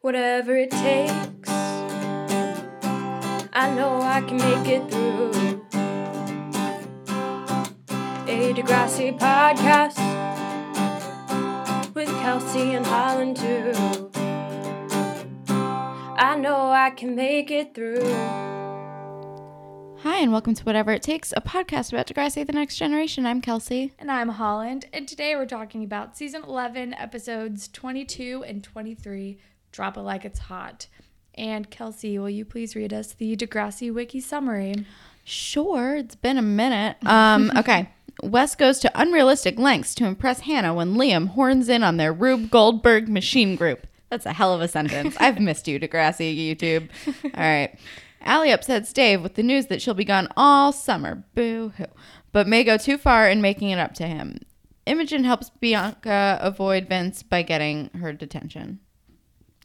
Whatever it takes, I know I can make it through. A Degrassi podcast with Kelsey and Holland too. I know I can make it through. Hi, and welcome to Whatever It Takes, a podcast about Degrassi The Next Generation. I'm Kelsey. And I'm Holland, and today we're talking about season 11, episodes 22 and 23, Drop It Like It's Hot. And Kelsey, will you please read us the Degrassi Wiki summary? Sure, it's been a minute. Um, okay. Wes goes to unrealistic lengths to impress Hannah when Liam horns in on their Rube Goldberg machine group. That's a hell of a sentence. I've missed you, Degrassi YouTube. All right. Alli upsets Dave with the news that she'll be gone all summer. Boo hoo. But may go too far in making it up to him. Imogen helps Bianca avoid Vince by getting her detention.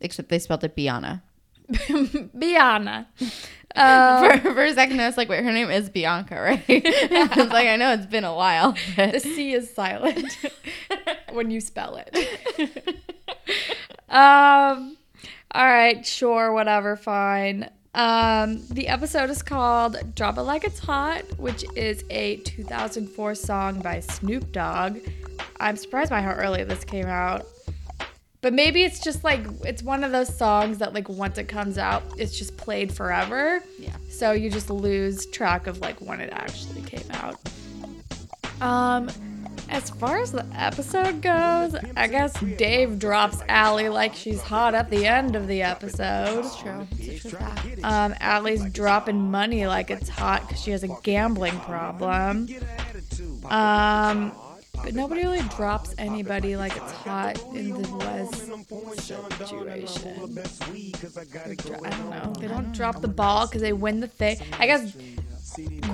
Except they spelled it Bianca. Bianna. Uh, for, for a second, I was like, wait, her name is Bianca, right? I was like, I know it's been a while. the C is silent when you spell it. um, all right, sure, whatever, fine. Um, the episode is called Drop It Like It's Hot, which is a 2004 song by Snoop Dogg. I'm surprised by how early this came out. But maybe it's just like it's one of those songs that like once it comes out, it's just played forever. Yeah. So you just lose track of like when it actually came out. Um as far as the episode goes, I guess Dave drops Alli like she's hot at the end of the episode. It's true. It's a true fact. Um, Alli's dropping money like it's hot because she has a gambling problem. Um, but nobody really drops anybody like it's hot in the West situation. I don't know. They don't drop the ball because they win the thing. I guess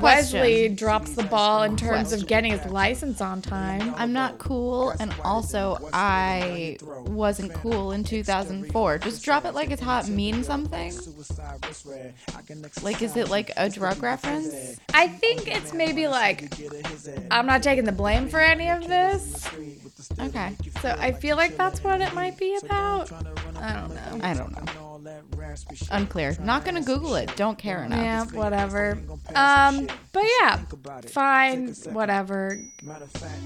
Wesley drops the ball in terms of getting his license on time. I'm not cool, and also I wasn't cool in 2004. Just drop it like it's hot mean something? Like, is it like a drug reference? I think it's maybe like I'm not taking the blame for any of this. Okay. So I feel like that's what it might be about. I don't know. I don't know. Unclear. Not gonna Google it. Don't care enough. Yeah, whatever. Um, but yeah, fine, whatever.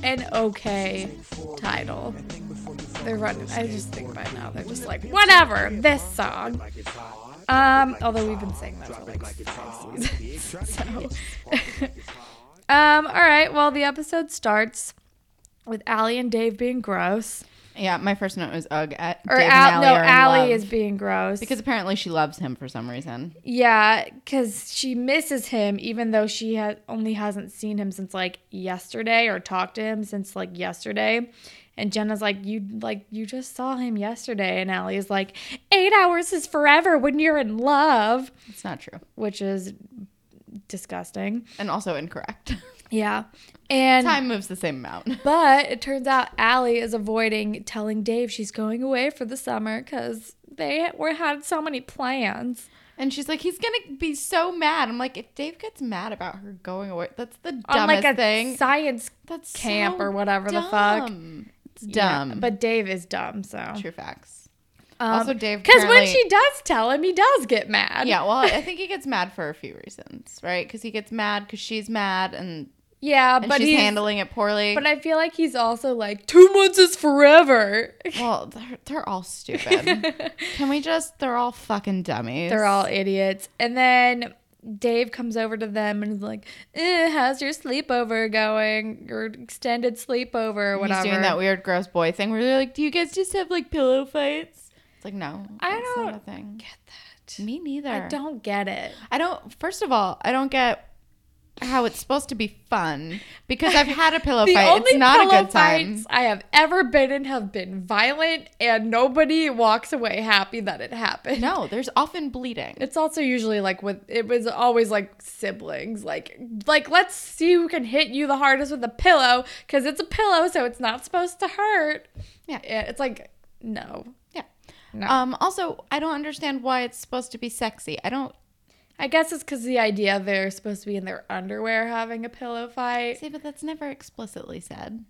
An okay title. They're running. I just think by now they're just like whatever. This song. Um, although we've been saying that for like five seasons. So, um, all right. Well, the episode starts with Alli and Dave being gross. Yeah, my first note was ugh. At Or Dave Al- no, Alli is being gross because apparently she loves him for some reason. Yeah, because she misses him, even though she ha- only hasn't seen him since like yesterday or talked to him since like yesterday. And Jenna's like, you like you just saw him yesterday, and Alli is like, eight hours is forever when you're in love, It's not true, which is disgusting. and also incorrect. Yeah, and Time moves the same amount. but it turns out Alli is avoiding telling Dave she's going away for the summer because they were had so many plans. And she's like, he's gonna be so mad. I'm like, if Dave gets mad about her going away, that's the dumbest on like a thing. science That's camp so or whatever the fuck. dumb. It's Yeah, dumb. but Dave is dumb, so. true facts. Um, also, Dave Because when she does tell him, he does get mad. Yeah, well, I think he gets mad for a few reasons, right? Because he gets mad because she's mad and, Yeah, and but she's he's handling it poorly. But I feel like he's also like, two months is forever. well, they're, they're all stupid. Can we just? They're all fucking dummies. They're all idiots. And then Dave comes over to them and is like, eh, how's your sleepover going? Your extended sleepover or whatever. He's doing that weird, gross boy thing where they're like, "Do you guys just have like pillow fights?" It's like, no, I don't get that. Me neither. I don't get it. I don't. First of all, I don't get how it's supposed to be fun because I've had a pillow The fight. only It's not a pillow good time. fights I have ever been in have been violent, and nobody walks away happy that it happened. No, there's often bleeding. It's also usually like with it was always like siblings, like like let's see who can hit you the hardest with a pillow because it's a pillow, so it's not supposed to hurt. Yeah. it's like no, yeah. no. Um. Also, I don't understand why it's supposed to be sexy. I don't I guess it's because the idea they're supposed to be in their underwear having a pillow fight. see, but that's never explicitly said.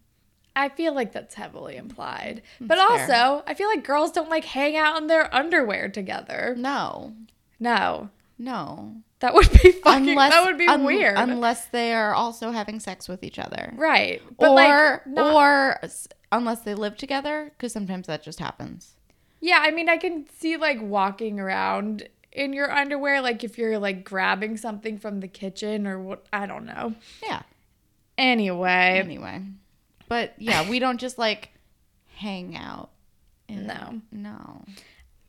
I feel like that's heavily implied. But That's fair. also, I feel like girls don't like hang out in their underwear together. No, No. no. That would be fucking unless that would be un- weird. Unless they are also having sex with each other, right. But or like not, or unless they live together, because sometimes that just happens. Yeah, I mean I can see like walking around in your underwear like if you're like grabbing something from the kitchen or what I don't know. Yeah. Anyway, Anyway, but yeah, we don't just like hang out. in- No. no.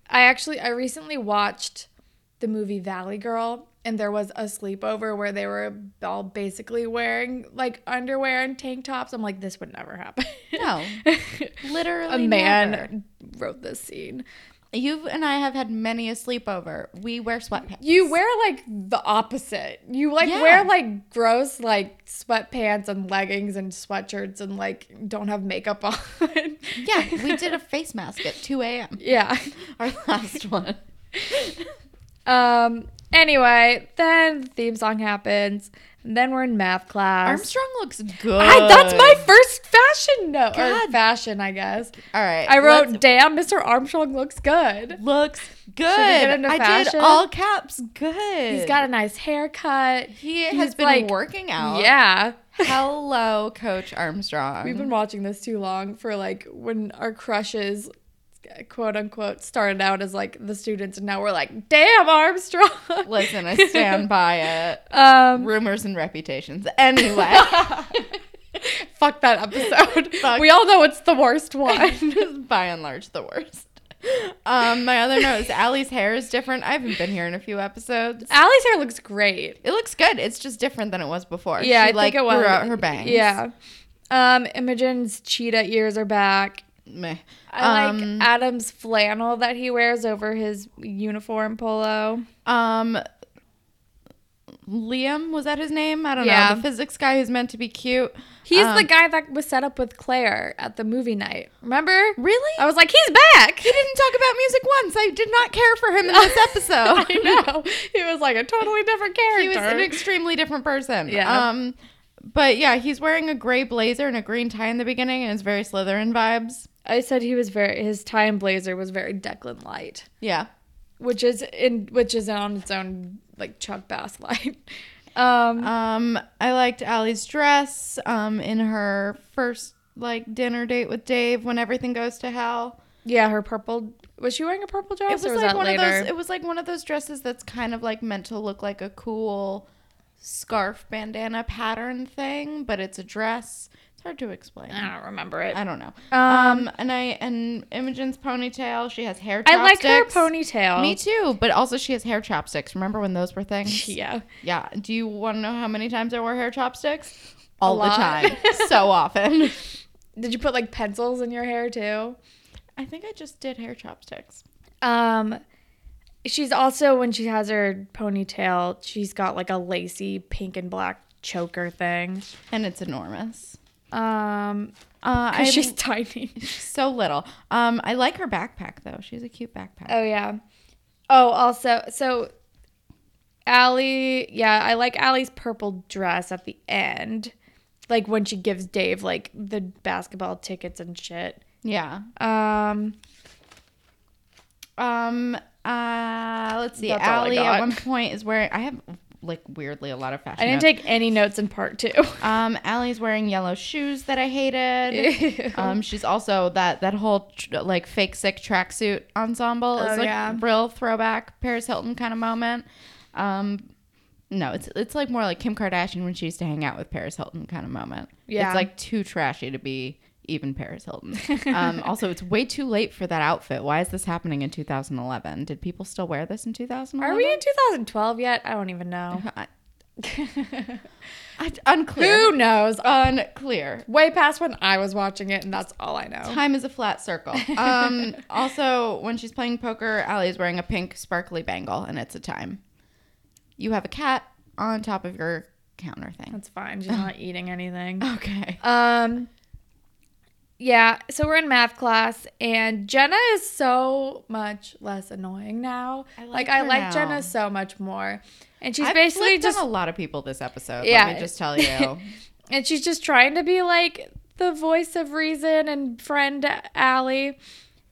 I actually I recently watched the movie Valley Girl and there was a sleepover where they were all basically wearing like underwear and tank tops. I'm like this would never happen. No. Literally, a man never. wrote this scene. You and I have had many a sleepover. We wear sweatpants. You wear like the opposite. You like Yeah. wear like gross like sweatpants and leggings and sweatshirts and like don't have makeup on. Yeah, we did a face mask at 2 a.m. yeah. Our last one. Um anyway, then the theme song happens. And then we're in math class. Armstrong looks good. I, that's my first fashion note. Or fashion, I guess. All right. I wrote, damn, Mr. Armstrong looks good. looks good. I fashion? did all caps good. He's got a nice haircut. He he's has been like- working out. Yeah. Hello, Coach Armstrong. We've been watching this too long for like when our crushes quote unquote started out as like the students and now we're like damn armstrong Listen, I stand by it. um Rumors and reputations. Anyway, fuck that episode Fuck. we all know it's the worst one by and large, the worst. Um, my other note is Alli's hair is different. I haven't been here in a few episodes. Alli's hair looks great It looks good. It's just different than it was before. yeah she, i like think it was grew out her bangs. yeah um imogen's cheetah ears are back Meh. i like Um, adam's flannel that he wears over his uniform polo Um, Liam was that his name? I don't Yeah. know. The physics guy who's meant to be cute. he's Um, the guy that was set up with claire at the movie night remember Really? i was like he's back he didn't talk about music once. I did not care for him in this episode. I know. He was like a totally different character. he was an extremely different person. Yeah. Um, but yeah, he's wearing a gray blazer and a green tie in the beginning, and it's very Slytherin vibes. I said he was very his tie and blazer was very Declan light, Yeah. which is in which is on its own like Chuck Bass light. Um, Um, I liked Alli's dress. Um, in her first like dinner date with Dave, when everything goes to hell. yeah, her purple was she wearing a purple dress It was was like one later? of those. It was like one of those dresses that's kind of like meant to look like a cool scarf bandana pattern thing, but it's a dress. Hard to explain. I don't remember it. I don't know. Um, Um, and I and Imogen's ponytail. She has hair. I like her ponytail. Me too, but also she has hair chopsticks. Remember when those were things? Yeah. Yeah. Do you want to know how many times I wore hair chopsticks? All the lot. time. so often. Did you put like pencils in your hair too? I think I just did hair chopsticks. Um, she's also when she has her ponytail, she's got like a lacy pink and black choker thing. And it's enormous. Um, Uh, I she's tiny. She's so little. Um, I like her backpack though. She's a cute backpack. Oh yeah. Oh, also, so Alli, yeah, I like Alli's purple dress at the end, like when she gives Dave like the basketball tickets and shit. Yeah. Um, Um. Uh. Let's see. That's Alli at one point is wearing. I have like weirdly a lot of fashion. I didn't notes. take any notes in part two. Um, Alli's wearing yellow shoes that I hated. Ew. um, she's also that that whole tr- like fake sick tracksuit ensemble is Oh, like yeah. real throwback Paris Hilton kind of moment. Um, no, it's it's like more like Kim Kardashian when she used to hang out with Paris Hilton kind of moment. Yeah. it's like too trashy to be even Paris Hilton. um, also, it's way too late for that outfit. Why is this happening in 2011? Did people still wear this in 2011? Are we in 2012 yet? I don't even know. Unclear. Who knows? Unclear. Way past when I was watching it, and that's all I know. Time is a flat circle. Um, also, when she's playing poker, Alli is wearing a pink sparkly bangle, and it's a time. You have a cat on top of your counter thing. That's fine. She's not eating anything. Okay. Um yeah, so we're in math class and Jenna is so much less annoying now. I like like I like now. Jenna so much more. And she's I've basically just a lot of people this episode. Yeah. Let me just tell you. and she's just trying to be like the voice of reason and friend Alli.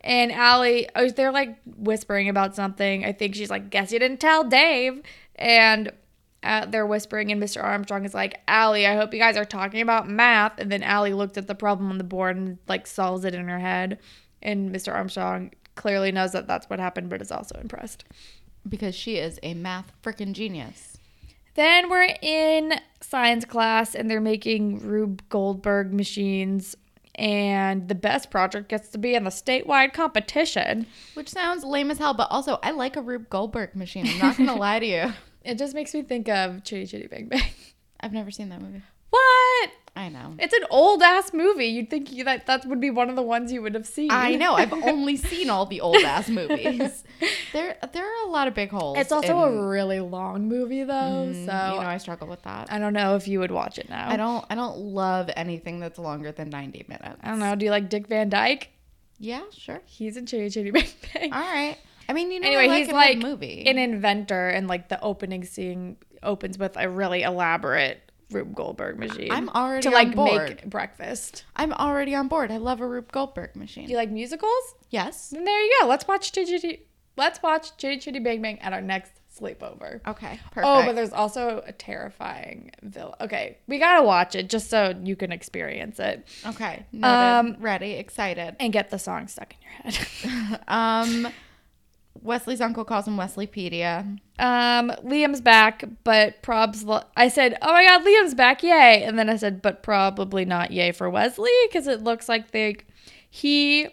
And Alli, oh, they're like whispering about something. I think she's like, "Guess you didn't tell Dave." And uh, they're whispering, and Mr. Armstrong is like, "Alli, I hope you guys are talking about math." And then Alli looked at the problem on the board and like solves it in her head. And Mr. Armstrong clearly knows that that's what happened, but is also impressed. Because she is a math freaking genius. Then we're in science class and they're making Rube Goldberg machines. And the best project gets to be in the statewide competition. Which sounds lame as hell, but also I like a Rube Goldberg machine. I'm not gonna lie to you. It just makes me think of Chitty Chitty Bang Bang. I've never seen that movie. What? I know. It's an old ass movie. You'd think you, that that would be one of the ones you would have seen. I know. I've only seen all the old ass movies. There, there are a lot of big holes. It's also in- a really long movie though, Mm, so you know I struggle with that. I don't know if you would watch it now. I don't. I don't love anything that's longer than ninety minutes. I don't know. Do you like Dick Van Dyke? Yeah, sure. He's in Chitty Chitty Bang Bang. All right. I mean, you know, anyway, like he's like movie. an inventor, and like the opening scene opens with a really elaborate Rube Goldberg machine. I'm already to on like board. make breakfast. I'm already on board. I love a Rube Goldberg machine. Do you like musicals? yes. Then there you go. Let's watch Chitty Chitty. Let's watch Chitty Chitty Bang Bang at our next sleepover. Okay. Perfect. Oh, but there's also a terrifying villain. Okay, we gotta watch it just so you can experience it okay. Noted. Um, Ready. Excited. and get the song stuck in your head. Um, Wesley's uncle calls him Wesleypedia. um, Liam's back, but probs. lo- I said, "Oh my God, Liam's back! Yay!" And then I said, "But probably not yay for Wesley because it looks like they, he,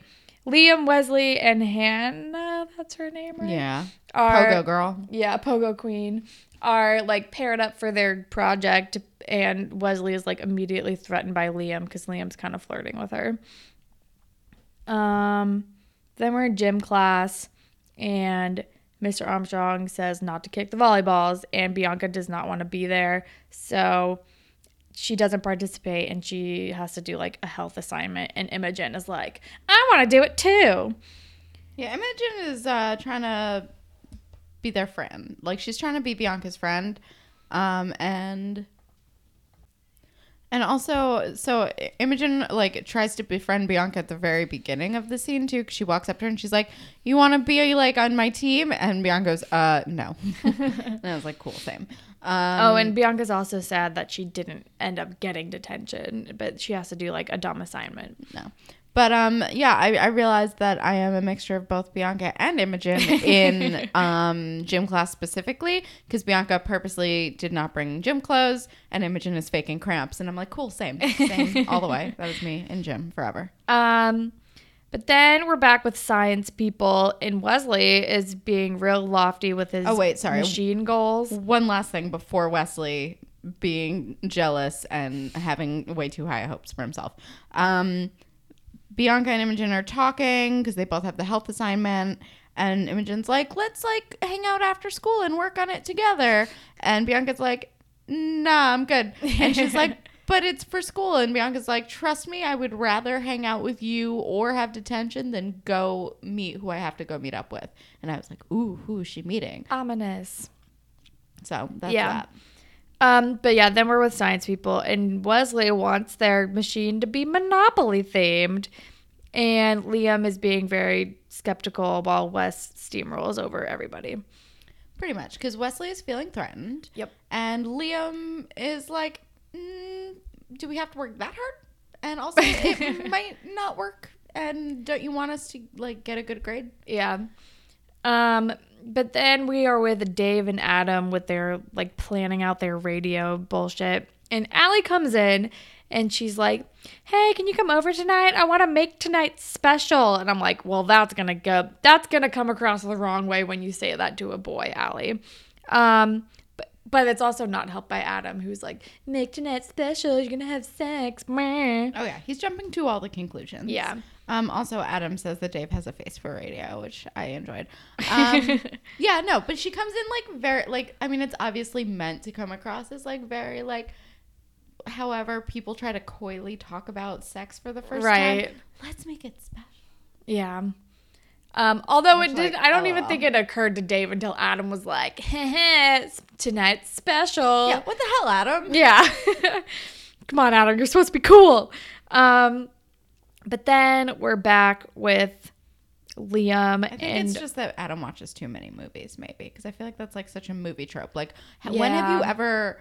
Liam, Wesley, and Hannah. That's her name, right? Yeah. Are, Pogo girl. Yeah, Pogo Queen are like paired up for their project, and Wesley is like immediately threatened by Liam because Liam's kind of flirting with her. Um, then we're in gym class, and Mr. Armstrong says not to kick the volleyballs, and Bianca does not want to be there, so she doesn't participate, and she has to do like a health assignment, and Imogen is like, I want to do it too. Yeah, Imogen is uh, trying to be their friend. Like she's trying to be Bianca's friend, um, and and also so Imogen like tries to befriend Bianca at the very beginning of the scene too. 'cause she walks up to her and she's like, "You want to be like on my team?" And Bianca goes, "Uh, no." and I was like, "Cool, same." Um, Oh, and Bianca's also sad that she didn't end up getting detention, but she has to do like a dumb assignment. No. But um yeah, I, I realized that I am a mixture of both Bianca and Imogen in um gym class specifically because Bianca purposely did not bring gym clothes and Imogen is faking cramps and I'm like, cool, same, same all the way. That was me in gym forever. Um, but then we're back with science people, and Wesley is being real lofty with his Oh, wait, sorry. machine goals. One last thing before Wesley being jealous and having way too high hopes for himself. Um, Bianca and Imogen are talking because they both have the health assignment. And Imogen's like, let's like hang out after school and work on it together. And Bianca's like, nah, I'm good. And she's like, but it's for school. And Bianca's like, trust me, I would rather hang out with you or have detention than go meet who I have to go meet up with. And I was like, ooh, who is she meeting? Ominous. So that's Yeah. that. Um, but yeah, then we're with science people, and Wesley wants their machine to be Monopoly themed, and Liam is being very skeptical while Wes steamrolls over everybody. Pretty much, because Wesley is feeling threatened. Yep. And Liam is like, mm, "Do we have to work that hard?" And also, it might not work. And don't you want us to like get a good grade? Yeah. Um, but then we are with Dave and Adam with their like planning out their radio bullshit. And Alli comes in and she's like, Hey, can you come over tonight? I want to make tonight special. And I'm like, Well, that's gonna go that's gonna come across the wrong way when you say that to a boy, Alli. Um but, but it's also not helped by Adam, who's like, make tonight special. You're gonna have sex. Meh. Oh yeah, he's jumping to all the conclusions. Yeah. Um. Also, Adam says that Dave has a face for radio, which I enjoyed. Um. yeah. No, but she comes in like very like. I mean, it's obviously meant to come across as like very like. However, people try to coyly talk about sex for the first Right. time. Let's make it special. Yeah. Um, although Which, it did, like, I don't even LOL. think it occurred to Dave until Adam was like, "Heh it's tonight's special." Yeah. What the hell, Adam? Yeah. Come on, Adam, you're supposed to be cool. Um, but then we're back with Liam I think and it's just that Adam watches too many movies, maybe, because I feel like that's like such a movie trope. Like, ha- when have you ever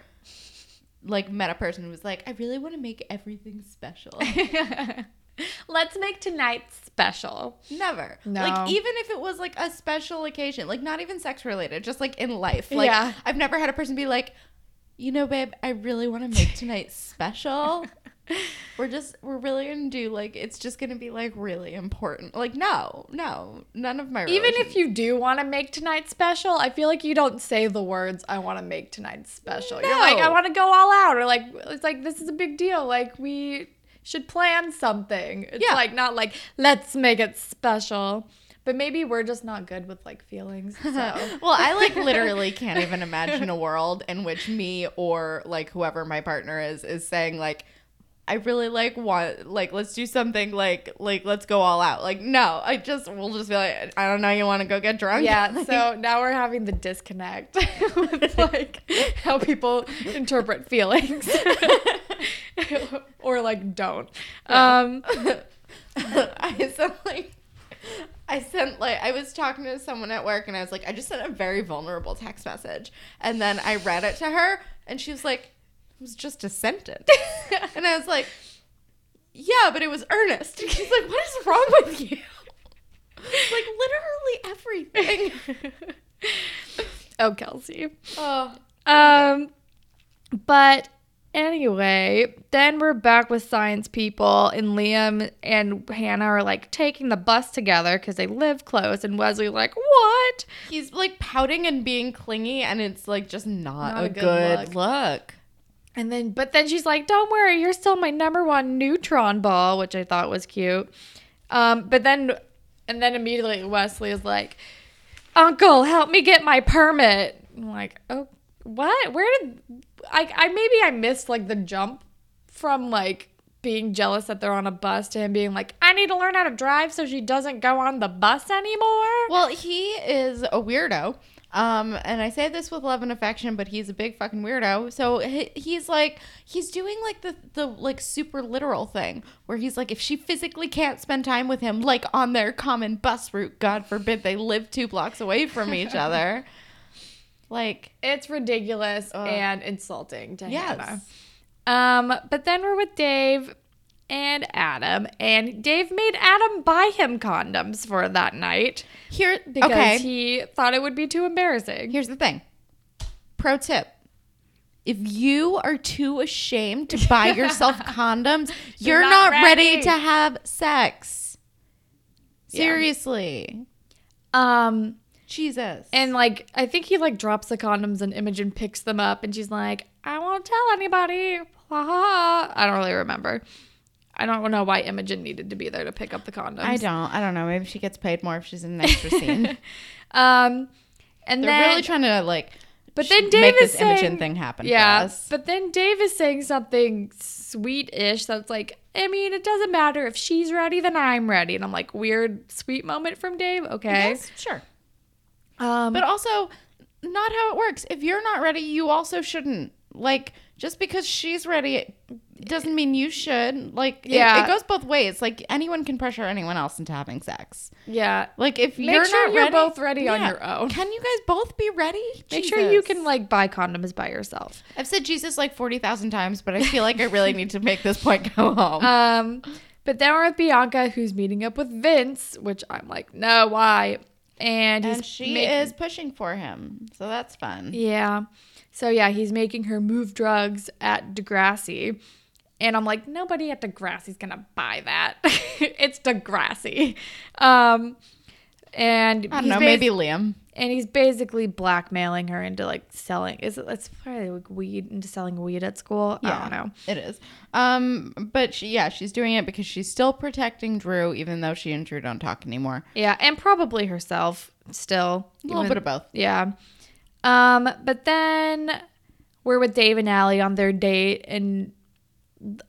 like met a person who was like, "I really want to make everything special"? let's make tonight special. Never. No. Like even if it was like a special occasion, like not even sex related, just like in life. Like Yeah. I've never had a person be like, "You know, babe, I really want to make tonight special." We're just we're really to do like it's just to be like really important. Like no, no, none of my Even if you do want to make tonight special, I feel like you don't say the words "I want to make tonight special." You're like, "I want to go all out," or like, "It's like this is a big deal. Like we should plan something." It's Yeah. like not like let's make it special. But maybe we're just not good with like feelings. So well, I like literally can't even imagine a world in which me or like whoever my partner is is saying like I really like want like let's do something like like let's go all out. Like no, I just we'll just be like I don't know, you want to go get drunk? yeah. Like, So now we're having the disconnect with like how people interpret feelings, or like don't. Um, I sent like I sent like I was talking to someone at work and I was like I just sent a very vulnerable text message and then I read it to her and she was like was just a sentence and I was like yeah but it was earnest and she's like what is wrong with you like literally everything oh, Kelsey. oh Um, but anyway, then we're back with science people, and Liam and Hannah are like taking the bus together because they live close, and Wesley like, "What?" he's like pouting and being clingy and it's like just not, Not a, a good good, look. look. And then, but then she's like, "Don't worry, you're still my number one neutron ball," which I thought was cute. Um, but then, and then immediately Wesley is like, "Uncle, help me get my permit." I'm like, "Oh, what? Where did I? I maybe I missed like the jump from like." Being jealous that they're on a bus to him being like, I need to learn how to drive so she doesn't go on the bus anymore. Well, he is a weirdo. Um, and I say this with love and affection, but he's a big fucking weirdo. So he, he's like, he's doing like the the like super literal thing where he's like, if she physically can't spend time with him, like on their common bus route, God forbid they live two blocks away from each other, like It's ridiculous Ugh. and insulting to yes, Hannah. Um, but then we're with Dave and Adam, and Dave made Adam buy him condoms for that night here because okay. he thought it would be too embarrassing. Here's the thing. Pro tip. If you are too ashamed to buy yourself condoms, you're, not not, ready. ready. to have sex. Yeah. Seriously. Um, Jesus. and like I think he like drops the condoms and Imogen picks them up, and she's like, "I won't tell anybody." Ha ha. I don't really remember. I don't know why Imogen needed to be there to pick up the condoms. I don't. I don't know. Maybe she gets paid more if she's in an extra scene. Um, and They're then really trying to like But then Dave make is this Imogen thing happen Yeah, but then Dave is saying something sweet-ish that's like, I mean, it doesn't matter if she's ready, then I'm ready, and I'm like, weird, sweet moment from Dave. Okay, Yes, sure. um, But also, not how it works. If you're not ready, you also shouldn't. Like, just because she's ready it doesn't mean you should. Like, Yeah. it, goes both ways. Like, anyone can pressure anyone else into having sex. yeah, Like, if Make you're sure not you're ready, both ready on your own. Can you guys both be ready? make sure you can like buy condoms by yourself. I've said Jesus like forty thousand times, but I feel like I really need to make this point go home. Um, but then we're with Bianca, who's meeting up with Vince, which I'm like, no, why? And and she is pushing for him, so that's fun. Yeah. So yeah, he's making her move drugs at Degrassi. And I'm like, nobody at Degrassi's gonna buy that. it's Degrassi. Um and I don't he's know, maybe Liam. and he's basically blackmailing her into like selling is it it's probably like weed into selling weed at school. Yeah, I don't know. It is. Um, but she, yeah, she's doing it because she's still protecting Drew, even though she and Drew don't talk anymore. Yeah, and probably herself still. A little even- bit of both. Yeah. Um, but then we're with Dave and Alli on their date, and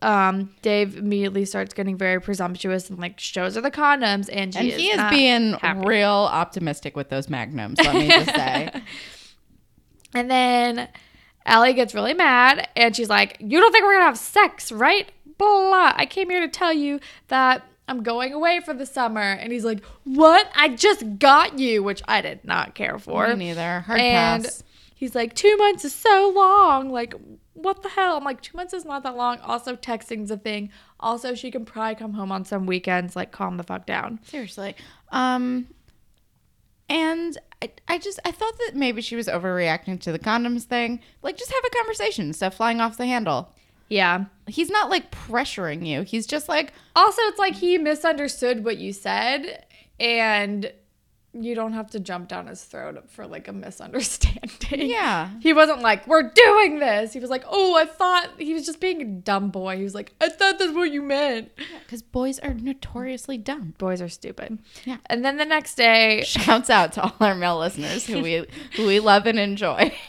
um, Dave immediately starts getting very presumptuous and like shows her the condoms, and she and is he is being happy. real optimistic with those magnums. Let me just say. And then Alli gets really mad, and she's like, "You don't think we're gonna have sex, right?" blah. I came here to tell you that I'm going away for the summer. And he's like, What? I just got you, which I did not care for. Me neither. Hard pass. and pass. he's like, Two months is so long. Like, what the hell? I'm like, Two months is not that long. Also, texting's a thing. Also, she can probably come home on some weekends. Like, calm the fuck down. Seriously. Um and I, I just I thought that maybe she was overreacting to the condoms thing. Like just have a conversation, stuff flying off the handle. Yeah. He's not like pressuring you. He's just like, Also, it's like he misunderstood what you said, and you don't have to jump down his throat for like a misunderstanding. yeah. He wasn't like, we're doing this. He was like, oh, I thought he was just being a dumb boy. He was like, I thought that's what you meant. Because boys are notoriously dumb. Boys are stupid. Yeah. And then the next day, Shouts out to all our male listeners who we who we love and enjoy.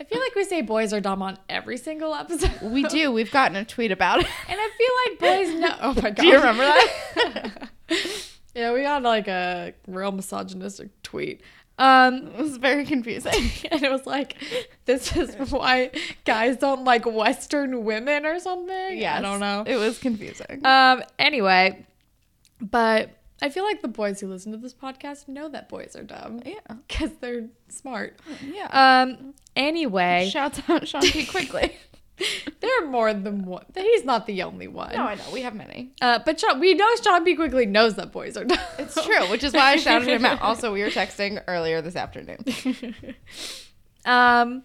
I feel like we say boys are dumb on every single episode. We do. We've gotten a tweet about it. And I feel like boys know. Oh my God. Do you remember that? yeah, we got like a real misogynistic tweet. Um, it was very confusing. and it was like, this is why guys don't like Western women or something. Yeah, I don't know. It was confusing. Um, anyway, but I feel like the boys who listen to this podcast know that boys are dumb yeah. because they're smart. Yeah. Um, anyway, Shouts out Sean P. Quickly. there are more than one. He's not the only one. no, I know. We have many. Uh, but Sean, we know Sean P. Quickly knows that boys are dumb. It's true, which is why I shouted him out. Also, we were texting earlier this afternoon. Um,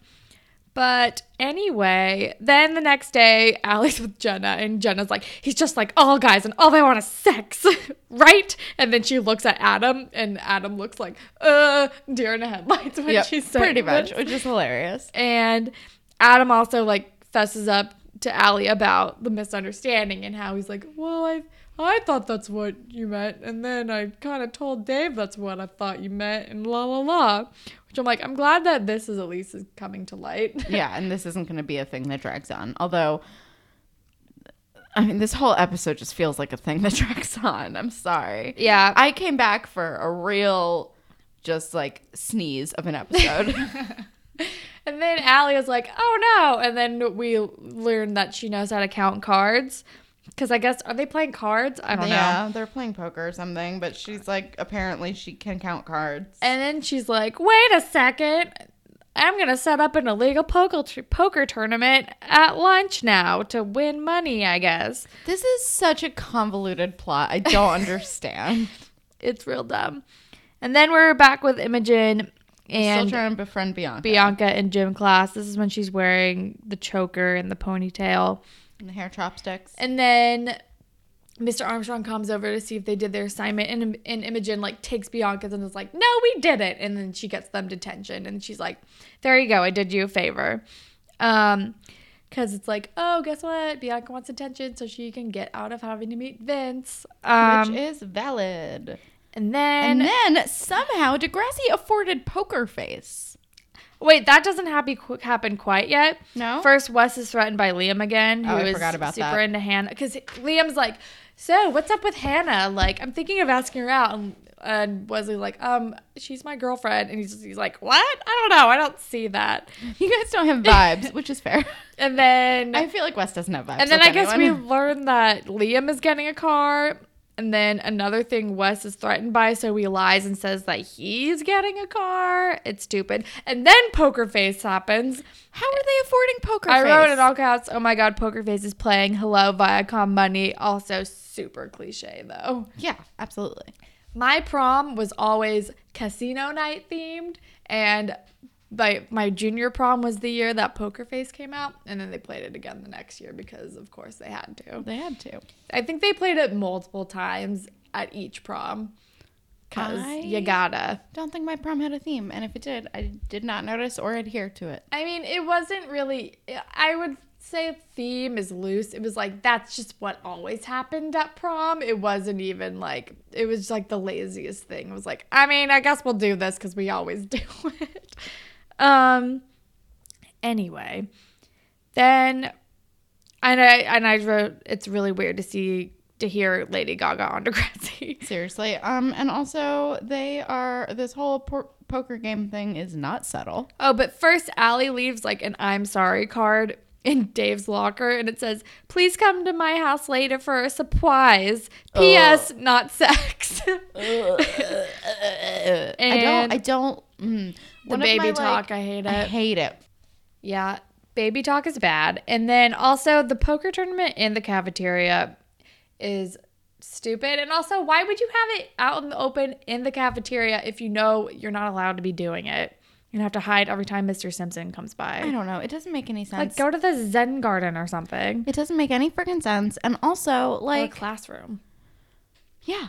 but anyway, then the next day, Alli's with Jenna, and Jenna's like, he's just like all guys, and all they want is sex, right? And then she looks at Adam, and Adam looks like, uh, deer in the headlights when Yep, she's saying pretty much, this. which is hilarious. And Adam also like fesses up to Alli about the misunderstanding and how he's like, well, I I thought that's what you meant, and then I kind of told Dave that's what I thought you meant, and la la la. Which I'm like, I'm glad that this is at least is coming to light. Yeah, and this isn't going to be a thing that drags on. Although, I mean, this whole episode just feels like a thing that drags on. I'm sorry. Yeah. I came back for a real, just like sneeze of an episode. And then Alli is like, "Oh no!" And then we learned that she knows how to count cards. Because I guess are they playing cards? I don't know. yeah, they're playing poker or something, but she's like, apparently she can count cards. And then she's like, "Wait a second, I'm gonna set up an illegal poker poker tournament at lunch now to win money. I guess This is such a convoluted plot. I don't understand. it's real dumb." And then we're back with Imogen Still and trying to befriend Bianca. Bianca in gym class. This is when she's wearing the choker and the ponytail. And the hair chopsticks. And then Mr. Armstrong comes over to see if they did their assignment, and, and Imogen like takes Bianca's and is like, "No, we didn't." And then she gets them detention, and she's like, "There you go, I did you a favor." Um, because it's like, oh, guess what? Bianca wants attention, so she can get out of having to meet Vince. Um, which is valid. and then And then somehow Degrassi afforded Poker Face. Wait, that doesn't happy qu- happen quite yet. No? First, Wes is threatened by Liam again, who Oh, is super that. into Hannah. Because Liam's like, so what's up with Hannah? Like, I'm thinking of asking her out. And, and Wesley's like, um, she's my girlfriend. And he's, he's like, what? I don't know. I don't see that. You guys don't have vibes, which is fair. And then, I feel like Wes doesn't have vibes. and then I guess we anyone. learn that Liam is getting a car. And then another thing Wes is threatened by, so he lies and says that he's getting a car. It's stupid. And then Poker Face happens. How are they affording Poker I Face? wrote in all caps, oh my god, Poker Face is playing Hello Viacom Money. Also super cliche though. Yeah, absolutely. My prom was always casino night themed and my, my junior prom was the year that Poker Face came out and then they played it again the next year because of course they had to. They had to. I think they played it multiple times at each prom cuz I- you gotta. Don't think my prom had a theme, and if it did, I did not notice or adhere to it. I mean, it wasn't really. I would say theme is loose. It was like that's just what always happened at prom. It wasn't even like it was like the laziest thing. It was like, I mean, I guess we'll do this because we always do it. Um. Anyway, then, and I and I wrote it's really weird to see to hear Lady Gaga on Degrassi. Seriously. Um, and also they are this whole por- poker game thing is not subtle. Oh, but first Alli leaves like an I'm sorry card in Dave's locker and it says, Please come to my house later for a surprise. P.S. Not sex. I don't. I don't. Mm, the baby my, talk, like- I hate it. I hate it. Yeah, baby talk is bad. And then also the poker tournament in the cafeteria is stupid. And also, why would you have it out in the open in the cafeteria if you know you're not allowed to be doing it? You have to hide every time Mr. Simpson comes by. I don't know. It doesn't make any sense. Like, go to the Zen garden or something. it doesn't make any freaking sense. And also, Or like, classroom. yeah.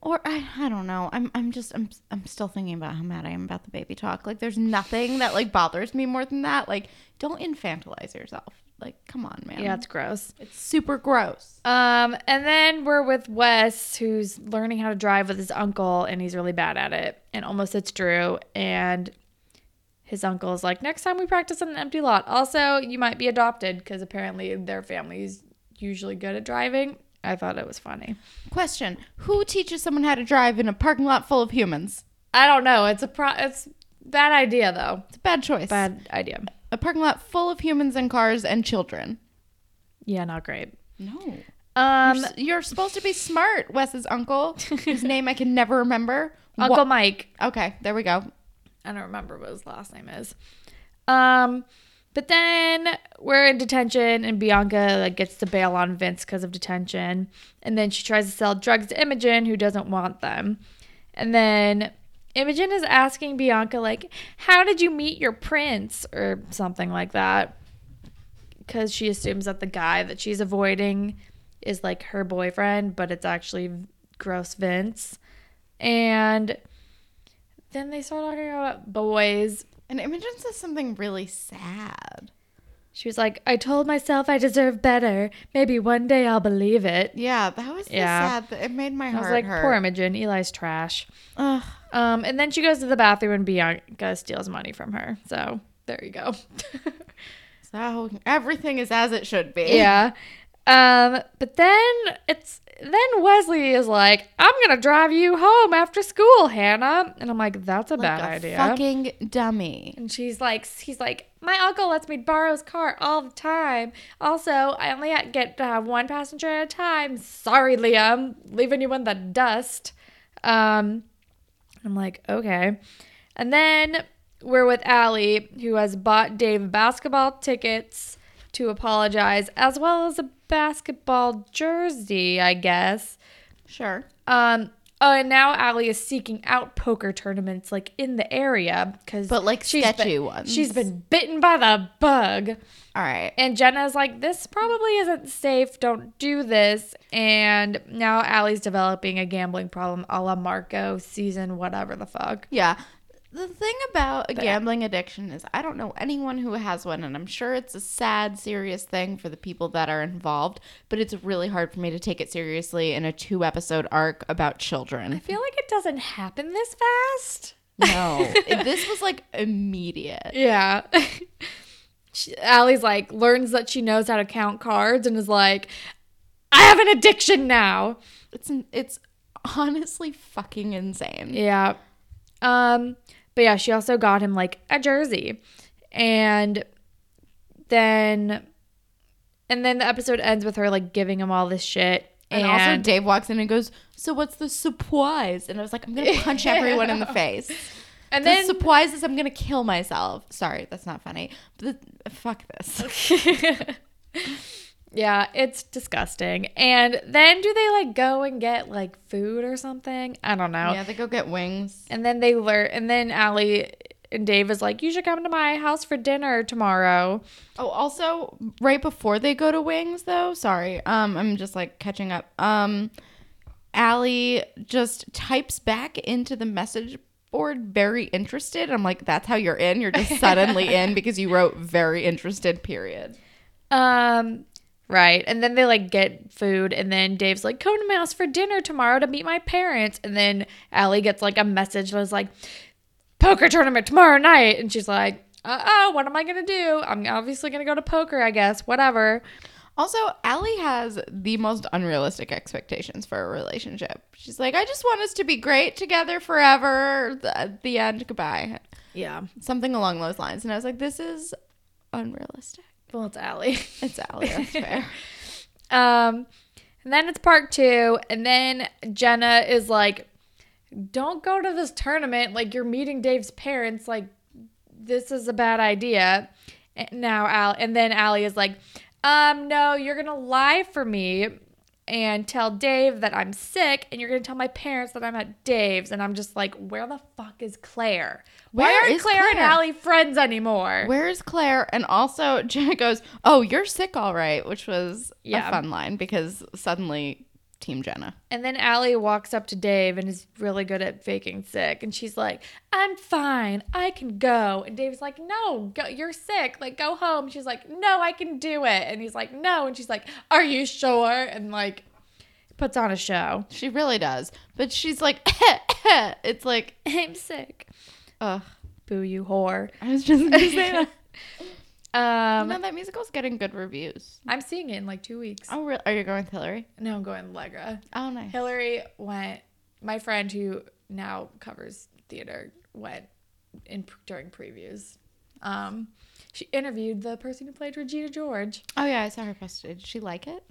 Or I, I don't know. I'm I'm just I'm I'm still thinking about how mad I am about the baby talk. Like there's nothing that like bothers me more than that. Like don't infantilize yourself. Like come on, man. Yeah, it's gross. it's super gross. Um, and then we're with Wes, who's learning how to drive with his uncle, and he's really bad at it, and almost hits Drew. And his uncle is like, "Next time we practice on an empty lot. Also, you might be adopted because apparently their family's usually good at driving." I thought it was funny. Question: Who teaches someone how to drive in a parking lot full of humans? I don't know. It's a pro. It's bad idea though. It's a bad choice. Bad idea. A parking lot full of humans and cars and children. Yeah, not great. No. Um, You're, s- you're supposed to be smart, Wes's uncle, whose name I can never remember. Uncle Mike. okay, there we go. I don't remember what his last name is. Um, but then we're in detention, and Bianca like gets to bail on Vince because of detention, and then she tries to sell drugs to Imogen, who doesn't want them, and then Imogen is asking Bianca like, "How did you meet your prince?" or something like that, because she assumes that the guy that she's avoiding is like her boyfriend, but it's actually gross Vince, and then they start talking about boys. And Imogen says something really sad. She was like, I told myself I deserve better. Maybe one day I'll believe it. Yeah, that was Yeah. sad. It made my I heart was like, hurt. poor Imogen. Eli's trash. Ugh. Um, and then she goes to the bathroom and Bianca steals money from her. So there you go. So everything is as it should be. yeah. Um, but then it's then Wesley is like, I'm gonna drive you home after school, Hannah. And I'm like, that's a Like bad a idea. Fucking dummy. And she's like, he's like, my uncle lets me borrow his car all the time. Also, I only get uh, one passenger at a time. Sorry, Liam, leaving you in the dust. Um, I'm like, okay. And then we're with Alli, who has bought Dave basketball tickets to apologize, as well as a basketball jersey, I guess. Sure. Um. Oh, and now Alli is seeking out poker tournaments like in the area because, But, like, she's sketchy been, ones. She's been bitten by the bug, All right. and Jenna's like, "This probably isn't safe. Don't do this." And now Alli's developing a gambling problem, a la Marco season, whatever the fuck. Yeah. The thing about a gambling addiction is I don't know anyone who has one, and I'm sure it's a sad, serious thing for the people that are involved, but it's really hard for me to take it seriously in a two episode arc about children. I feel like it doesn't happen this fast. No. This was like immediate. Yeah. she, Alli's like learns that she knows how to count cards and is like, "I have an addiction now." It's it's honestly fucking insane. Yeah. Um, but yeah, she also got him like a jersey. And then and then the episode ends with her like giving him all this shit. And, also Dave walks in and goes, "So what's the surprise?" And I was like, "I'm gonna punch everyone in the face." and the then surprise is I'm gonna kill myself. Sorry, that's not funny. But the, fuck this. Yeah, it's disgusting. And then do they like go and get like food or something? I don't know. Yeah, they go get wings. And then they learn and then Alli and Dave is like, You should come to my house for dinner tomorrow. Oh, also, right before they go to Wings, though, sorry, um, I'm just like catching up. Um, Alli just types back into the message board very interested. I'm like, that's how you're in. You're just suddenly in because you wrote very interested. Period. Um, right. And then they like get food, and then Dave's like, "Come to my house for dinner tomorrow to meet my parents." And then Alli gets like a message that was like, "Poker tournament tomorrow night," and she's like, "Uh oh, what am I gonna do? I'm obviously gonna go to poker, I guess. Whatever." Also, Alli has the most unrealistic expectations for a relationship. She's like, I just want us to be great together forever. The, the end. Goodbye. Yeah. Something along those lines. And I was like, this is unrealistic. Well, it's Alli. It's Alli. That's fair. Um, and then it's part two, and then Jenna is like, "Don't go to this tournament. Like you're meeting Dave's parents. Like this is a bad idea." And now Al, and then Alli is like, "Um, no, you're gonna lie for me." And tell Dave that I'm sick, and you're gonna tell my parents that I'm at Dave's, and I'm just like, where the fuck is Claire? Why Where aren't is Claire, and Claire? Alli friends anymore? Where's Claire? And also, Jenna goes, "Oh, you're sick, all right," which was Yeah. a fun line because suddenly, Team Jenna. And then Alli walks up to Dave and is really good at faking sick. And she's like, I'm fine. I can go. And Dave's like, No, go, you're sick. Like, go home. She's like, No, I can do it. And he's like, No. And she's like, Are you sure? And like, puts on a show. She really does, but she's like, it's like, I'm sick. ugh. Boo, you whore. I was just gonna say that. Um, no, that musical's getting good reviews. I'm seeing it in like two weeks. Oh, really? Are you going with Hillary? No, I'm going Allegra. Oh, nice. Hillary went. My friend who now covers theater went in during previews. Um, she interviewed the person who played Regina George. Oh yeah, I saw her posted. Did she like it?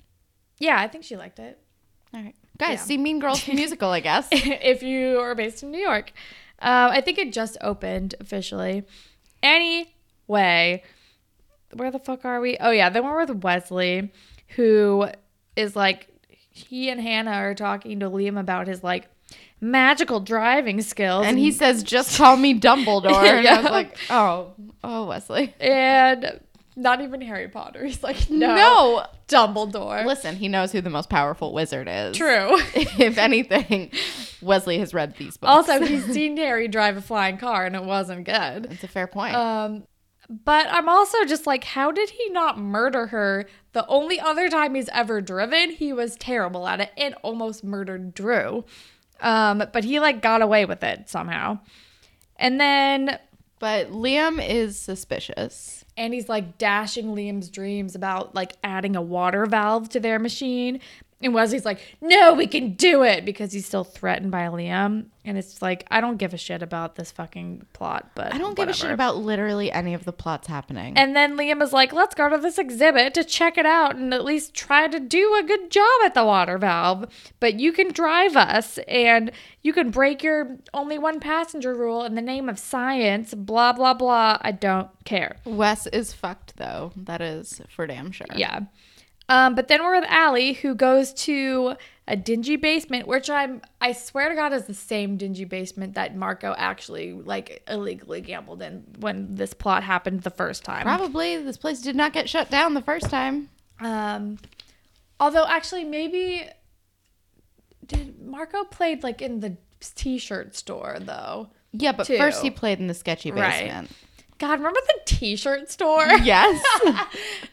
Yeah, I think she liked it. All right, guys, Yeah. see Mean Girls musical, I guess. if you are based in New York, um, I think it just opened officially. Anyway, where the fuck are we? Oh yeah, then we're with Wesley, who is like he and Hannah are talking to Liam about his like magical driving skills, And he says, "Just call me Dumbledore." And I was like, "Oh, oh, Wesley." and not even Harry Potter. He's like, no, No. Dumbledore. Listen, he knows who the most powerful wizard is. True. if anything, Wesley has read these books. also, he's seen Harry drive a flying car, and it wasn't good. it's a fair point. Um, but I'm also just like, how did he not murder her? The only other time he's ever driven, he was terrible at it and almost murdered Drew. Um, but he like got away with it somehow. And then but Liam is suspicious. and he's like dashing Liam's dreams about like adding a water valve to their machine. And Wesley's like, no, we can do it because he's still threatened by Liam. And it's like, I don't give a shit about this fucking plot, but I don't give a shit about literally any of the plots happening. And then Liam is like, let's go to this exhibit to check it out and at least try to do a good job at the water valve. But you can drive us and you can break your only one passenger rule in the name of science, blah, blah, blah. I don't care. Wes is fucked though. That is for damn sure. Yeah. Um, but then we're with Alli, who goes to a dingy basement, which I'm I swear to God is the same dingy basement that Marco actually like illegally gambled in when this plot happened the first time. Probably this place did not get shut down the first time. Um, although actually maybe did Marco played like in the t-shirt store though. Yeah, but Two. first he played in the sketchy basement. Right. Basement. God, remember the t-shirt store? Yes.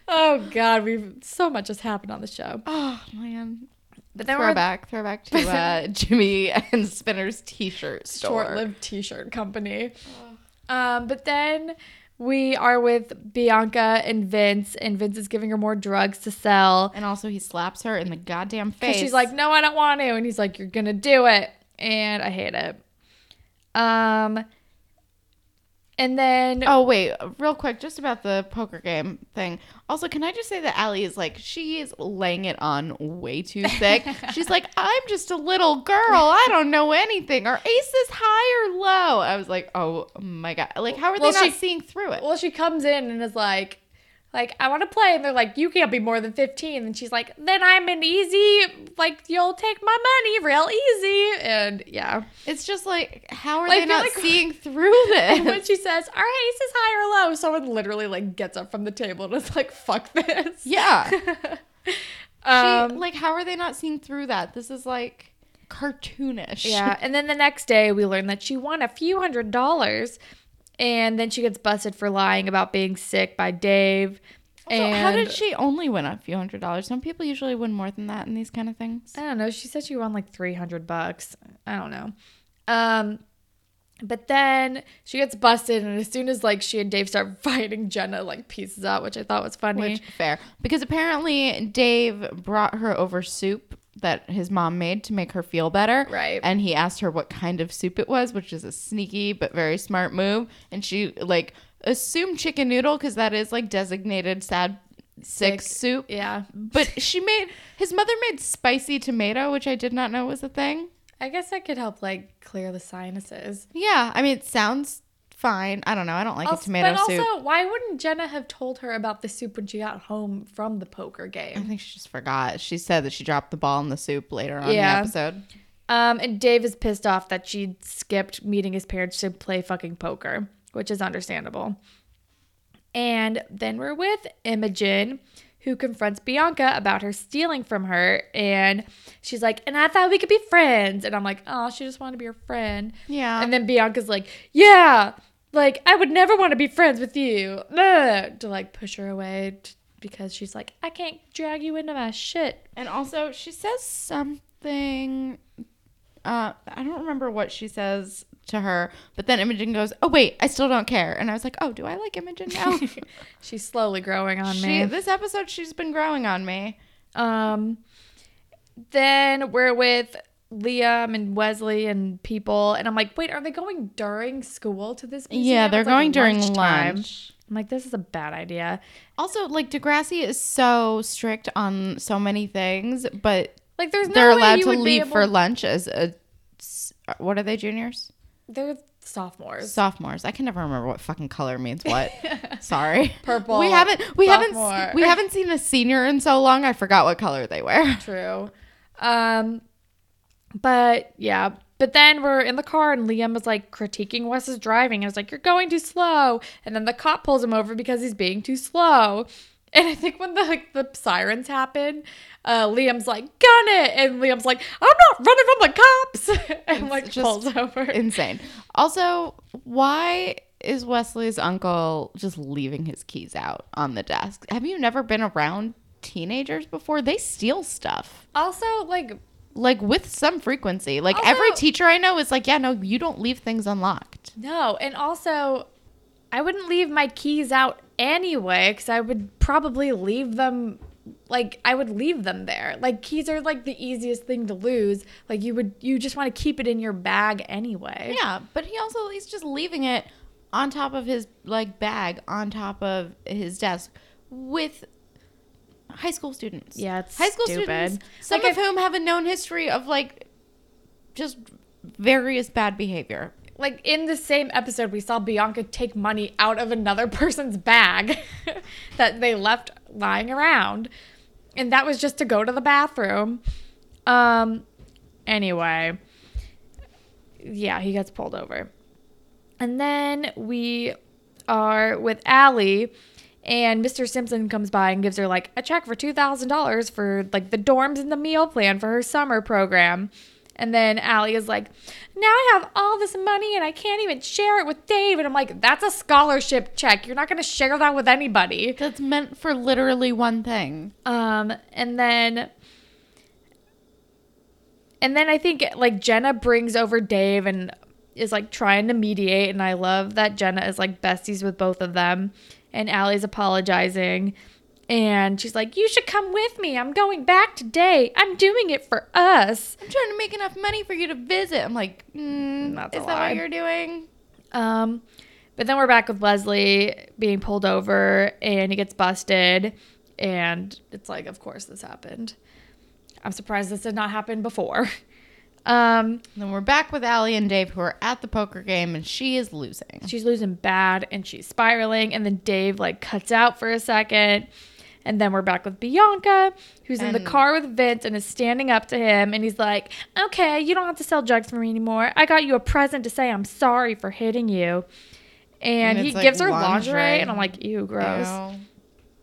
oh God, we've so much has happened on the show. oh man. But then we're Throwback, throwback to uh, Jimmy and Spinner's t-shirt store. short-lived t-shirt company. Um, but then we are with Bianca and Vince, and Vince is giving her more drugs to sell. And also he slaps her in the goddamn face. she's like, no, I don't want to. And he's like, you're going to do it. And I hate it. Um, and then, Oh wait, real quick, just about the poker game thing. Also, can I just say that Alli is like she is laying it on way too thick. She's like, I'm just a little girl. I don't know anything. Are aces high or low? I was like, oh my god. Like, how are Well, they not she- seeing through it? well, she comes in and is like, like, I want to play. And they're like, you can't be more than 15. And she's like, then I'm an easy, like, you'll take my money real easy. And yeah. It's just like, how are Like, they not like- seeing through And when she says, our ace is high or low? Someone literally, like, gets up from the table and is like, fuck this. yeah. Um, she, like, how are they not seeing through that? This is like cartoonish. Yeah, and then the next day we learn that she won a few hundred dollars, and then she gets busted for lying about being sick by Dave. Also, and how did she only win a few hundred dollars? Some people usually win more than that in these kind of things. I don't know. She said she won like three hundred bucks. I don't know. Um, but then she gets busted, and as soon as like she and Dave start fighting, Jenna like pieces out, which I thought was funny. Which fair because apparently Dave brought her over soup that his mom made to make her feel better. Right. And he asked her what kind of soup it was, which is a sneaky but very smart move. And she like assumed chicken noodle because that is like designated sad sick, Sick. soup. Yeah. But she made his mother made spicy tomato, which I did not know was a thing. I guess that could help like clear the sinuses. Yeah, I mean it sounds fine. I don't know. I don't like Also- a tomato but soup. also, why wouldn't Jenna have told her about the soup when she got home from the poker game? I think she just forgot. She said that she dropped the ball in the soup later on Yeah. in the episode. Um, and Dave is pissed off that she skipped meeting his parents to play fucking poker, which is understandable. And then we're with Imogen, who confronts Bianca about her stealing from her. And she's like, and I thought we could be friends. And I'm like, oh, she just wanted to be her friend. Yeah. And then Bianca's like, yeah, like I would never want to be friends with you. Ugh, To like push her away t- because she's like, I can't drag you into my shit. And also, she says something. Uh, I don't remember what she says to her, but then Imogen goes, "Oh wait, I still don't care." And I was like, "Oh, do I like Imogen now?" She's slowly growing on she, me. this episode, she's been growing on me. Um, then we're with Liam and Wesley and people, and I'm like, wait, are they going during school to this? Museum? Yeah, they're It's like going during lunchtime. lunch. I'm like, this is a bad idea. Also, like Degrassi is so strict on so many things, but Like, there's no they're allowed to leave able- for lunch as a. What are they, juniors? They're sophomores. Sophomores. I can never remember what fucking color means what. Sorry. Purple, We haven't we sophomore. haven't we haven't seen a senior in so long. I forgot what color they wear. True. Um, but yeah. But then we're in the car and Liam is like critiquing Wes's driving and it's like, You're going too slow. And then the cop pulls him over because he's being too slow. And I think when the like the sirens happen, uh, Liam's like, gun it. And Liam's like, I'm not running from the cops. and like just pulls over. Insane. Also, why is Wesley's uncle just leaving his keys out on the desk? Have you never been around teenagers before? They steal stuff. also, like, Like with some frequency. Like Also- every teacher I know is like, yeah, no, you don't leave things unlocked. no. And also, I wouldn't leave my keys out anyway because I would probably leave them. Like I would leave them there. Like keys are like the easiest thing to lose. Like you would, you just want to keep it in your bag anyway. Yeah, but he also he's just leaving it on top of his like bag on top of his desk with high school students. Yeah, it's high school stupid. students, some Like, of whom have a known history of like just various bad behavior. Like in the same episode, we saw Bianca take money out of another person's bag that they left lying around, and that was just to go to the bathroom. Um. Anyway, yeah, he gets pulled over, and then we are with Alli. And Mr. Simpson comes by and gives her like a check for two thousand dollars for like the dorms and the meal plan for her summer program. And then Alli is like, now I have all this money and I can't even share it with Dave. And I'm like, that's a scholarship check. You're not going to share that with anybody. That's meant for literally one thing. Um, and then, and then I think like Jenna brings over Dave and is like trying to mediate. And I love that Jenna is like besties with both of them. And Alli's apologizing. And she's like, You should come with me. I'm going back today. I'm doing it for us. I'm trying to make enough money for you to visit. I'm like, mm, That's a is that lie. what you're doing? Um, but then we're back with Leslie being pulled over and he gets busted. And it's like, of course, this happened. I'm surprised this did not happen before. Um, Then we're back with Alli and Dave, who are at the poker game, and she is losing. she's losing bad and she's spiraling. And then Dave like cuts out for a second. And then we're back with Bianca, who's in the car with Vince and is standing up to him. And he's like, Okay, you don't have to sell drugs for me anymore. I got you a present to say I'm sorry for hitting you. And, And he like, gives her lingerie. lingerie. And I'm like, Ew, gross. Ew.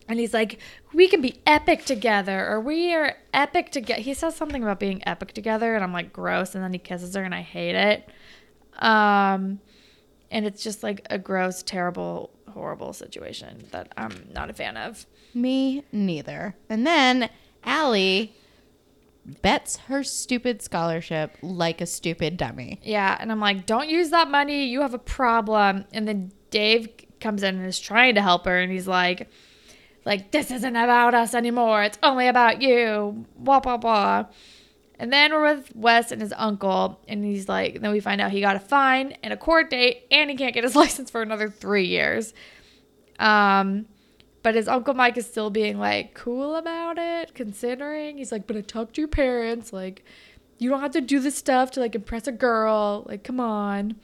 And he's like, we can be epic together, or we are epic together. He says something about being epic together, and I'm like, gross. And then he kisses her, and I hate it. Um, and it's just like a gross, terrible, horrible situation that I'm not a fan of. Me neither. And then Alli bets her stupid scholarship like a stupid dummy. Yeah, and I'm like, don't use that money. You have a problem. And then Dave comes in and is trying to help her, and he's like, like this isn't about us anymore. It's only about you. Blah blah blah. And then we're with Wes and his uncle, and he's like, then we find out he got a fine and a court date, and he can't get his license for another three years. Um, but his uncle Mike is still being like cool about it, considering he's like, but I talked to your parents, like, you don't have to do this stuff to like impress a girl, like, come on.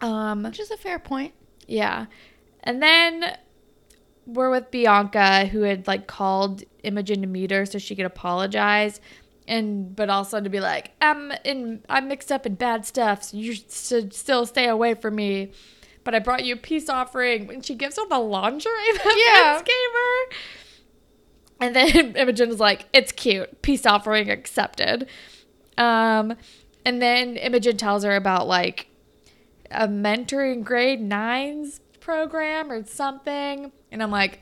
Um, Which is a fair point. yeah. And then we're with Bianca, who had like called Imogen to meet her so she could apologize. And but also to be like, I'm in I'm mixed up in bad stuff, so you should still stay away from me. But I brought you a peace offering when she gives her the lingerie that Yeah. Vince gave her. And then Imogen is like, it's cute. Peace offering accepted. Um, and then Imogen tells her about like a mentoring grade nines program or something. And I'm like,